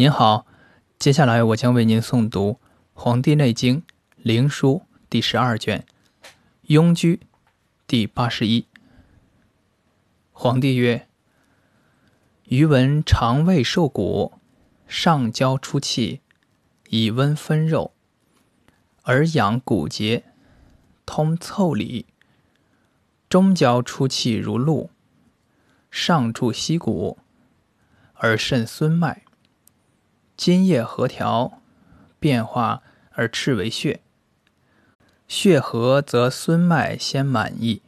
您好，接下来我将为您诵读《黄帝内经·灵枢》第十二卷《庸居》第八十一。皇帝曰：“余闻肠胃受谷，上焦出气，以温分肉，而养骨节，通腠理；中焦出气如露，上注膝骨，而肾孙脉。”津液合调，变化而赤为血。血合则孙脉先满溢，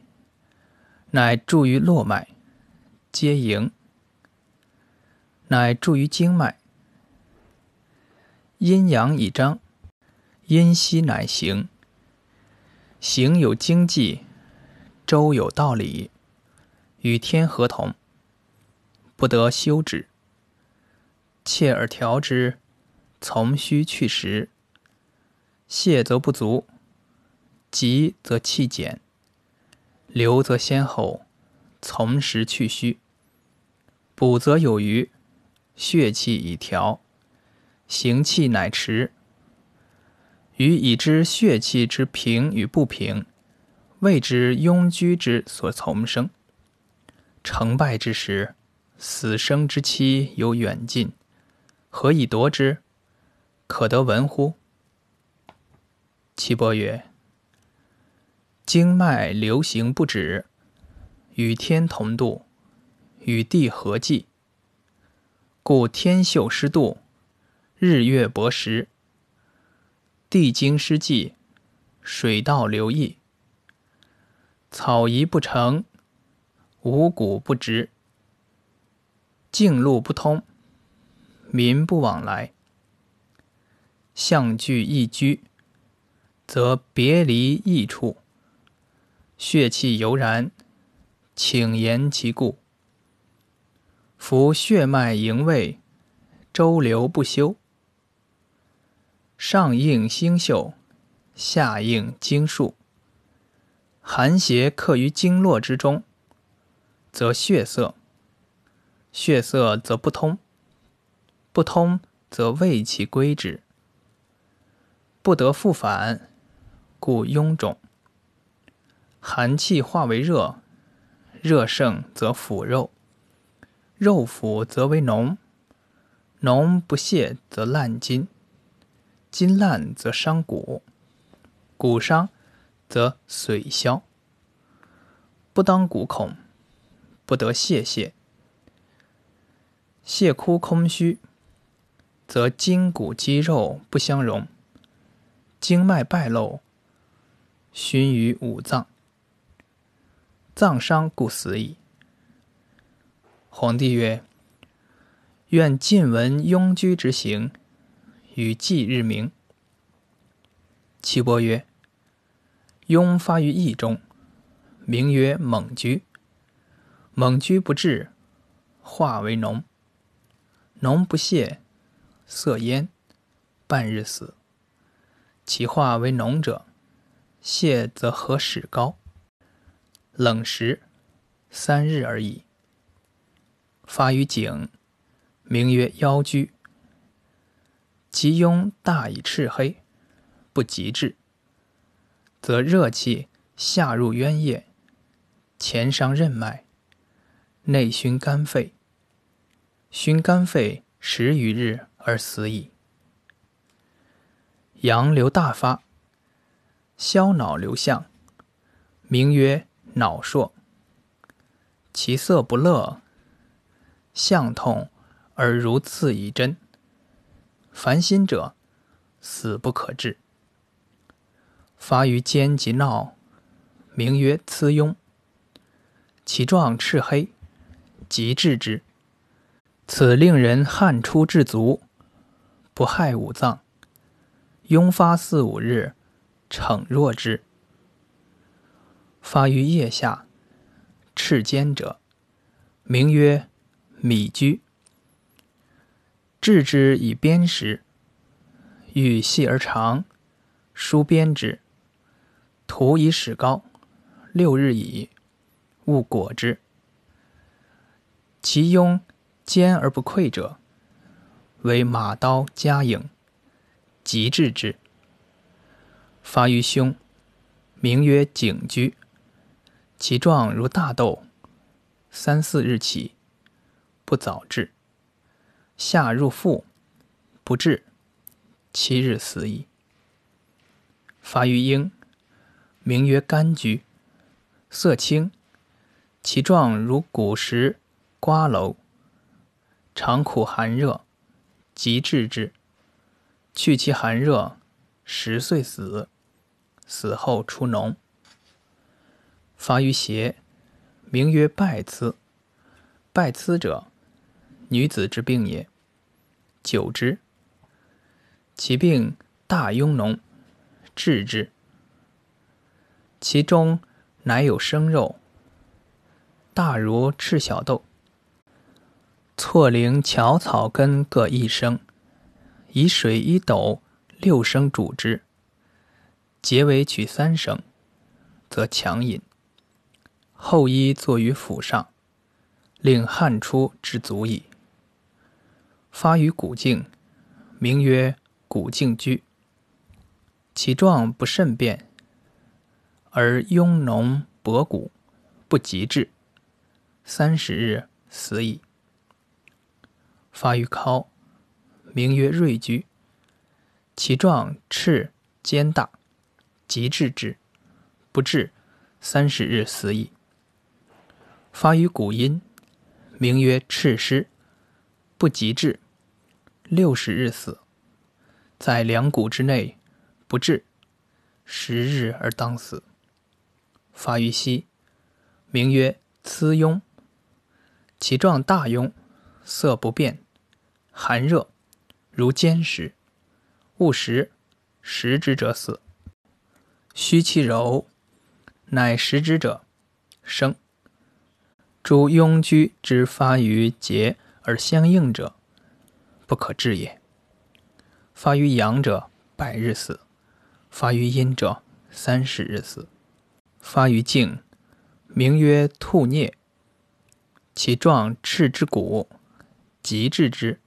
乃注于络脉，皆营。乃注于经脉。阴阳以张，阴息乃行。行有经济，周有道理，与天合同，不得休止。切而调之，从虚去实。泻则不足，急则气减，流则先后，从实去虚。补则有余，血气已调，行气乃迟。余已知血气之平与不平，谓之庸居之所从生。成败之时，死生之期有远近。何以夺之？可得闻乎？岐伯曰：“经脉流行不止，与天同度，与地合济，故天秀失度，日月薄时，地经失济，水道流溢，草移不成，五谷不直，径路不通。”民不往来，相聚易居，则别离异处。血气犹然，请言其故。夫血脉营卫，周流不休，上应星宿，下应经数。寒邪克于经络之中，则血色；血色则不通。不通则胃气归之，不得复返，故臃肿。寒气化为热，热盛则腐肉，肉腐则为脓，脓不泄则烂筋，筋烂则伤骨，骨伤则髓消。不当骨孔，不得泄泻，泻枯空虚。则筋骨肌肉不相容，经脉败漏，熏于五脏，脏伤故死矣。皇帝曰：“愿尽闻庸居之行，与祭日明。”岐伯曰：“庸发于邑中，名曰猛居。猛居不治，化为脓，脓不泄。”色焉，半日死。其化为脓者，泻则和始高，冷食三日而已。发于颈，名曰腰居。其痈大以赤黑，不及治，则热气下入渊液，前伤任脉，内熏肝肺，熏肝肺十余日。而死矣。阳流大发，消脑流象，名曰脑硕。其色不乐，象痛而如刺以针。烦心者，死不可治。发于肩及闹，名曰膣痈。其状赤黑，即治之。此令人汗出至足。不害五脏，痈发四五日，逞弱之。发于腋下，赤坚者，名曰米居。治之以砭石，欲细而长，疏砭之。涂以始膏，六日矣，勿裹之。其痈坚而不溃者，为马刀加影，急治之。发于胸，名曰颈居，其状如大豆，三四日起，不早治。下入腹，不治，七日死矣。发于阴，名曰肝居，色青，其状如古石瓜蒌，常苦寒热，急治之，去其寒热，十岁死。死后出脓。发于胁，名曰败眦。败眦者，女子之病也。久之，其病大痈脓，治之。其中乃有生肉，大如赤小豆。错灵巧草根各一升，以水一斗六升煮之。结尾取三升，则强饮。后衣坐于府上，令汗出之足矣。发于骨颈，名曰骨颈居。其状不甚变，而痈脓薄骨，不及治。三十日死矣。发于尻，名曰锐居。其状赤坚大。急治之，不治，三十日死矣。发于骨阴，名曰赤湿，不及治，六十日死。在两骨之内，不治，十日而当死。发于膝，名曰膣痈，其状大痈，色不变，寒热，如坚石，勿食，食之者死。虚其柔，乃食之者生。诸庸居之发于节而相应者，不可治也。发于阳者，百日死；发于阴者，三十日死。发于静，名曰兔啮，其状赤之骨，急治之，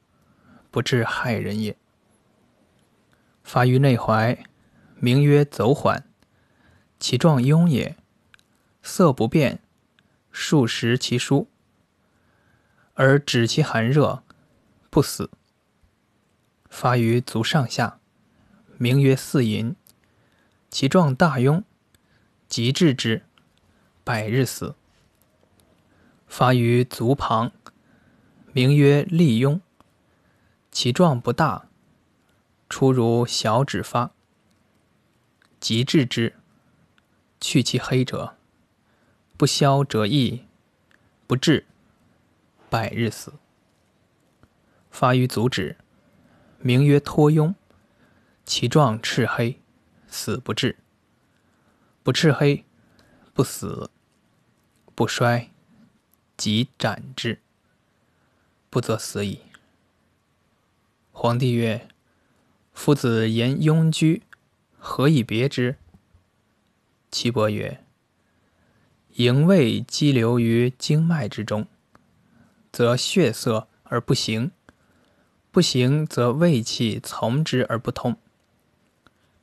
不治害人也。发于内踝，名曰走缓。其状痈也，色不变，数食其蔬，而止其寒热，不死。发于足上下，名曰四淫。其状大痈，急治之，百日死。发于足旁，名曰利痈。其状不大，出如小指发，即治之。去其黑者，不消则溢，不治，百日死。发于足趾，名曰脱痈，其状赤黑，死不治。不赤黑，不死，不衰，即斩之，不则死矣。皇帝曰：“夫子言庸居，何以别之？”岐伯曰：“营卫积流于经脉之中，则血色而不行；不行，则胃气从之而不通。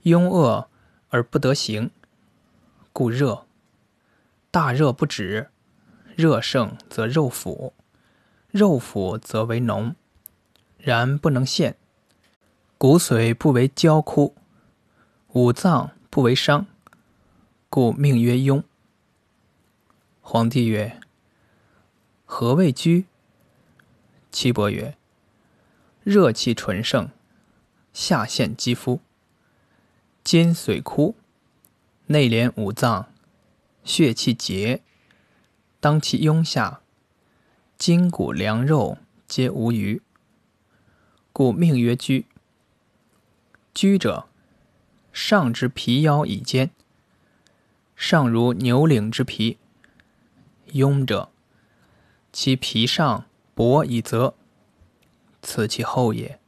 壅恶而不得行，故热。大热不止，热盛则肉腐，肉腐则为脓，然不能陷。骨髓不为焦枯，五脏不为伤。”故命曰庸。皇帝曰：“何谓居？”岐伯曰：“热气纯盛，下陷肌肤，筋髓枯，内连五脏，血气结，当其庸下，筋骨凉肉皆无余，故命曰居。居者，上之皮腰以坚。”上如牛领之皮，庸者，其皮上薄以泽，此其厚也。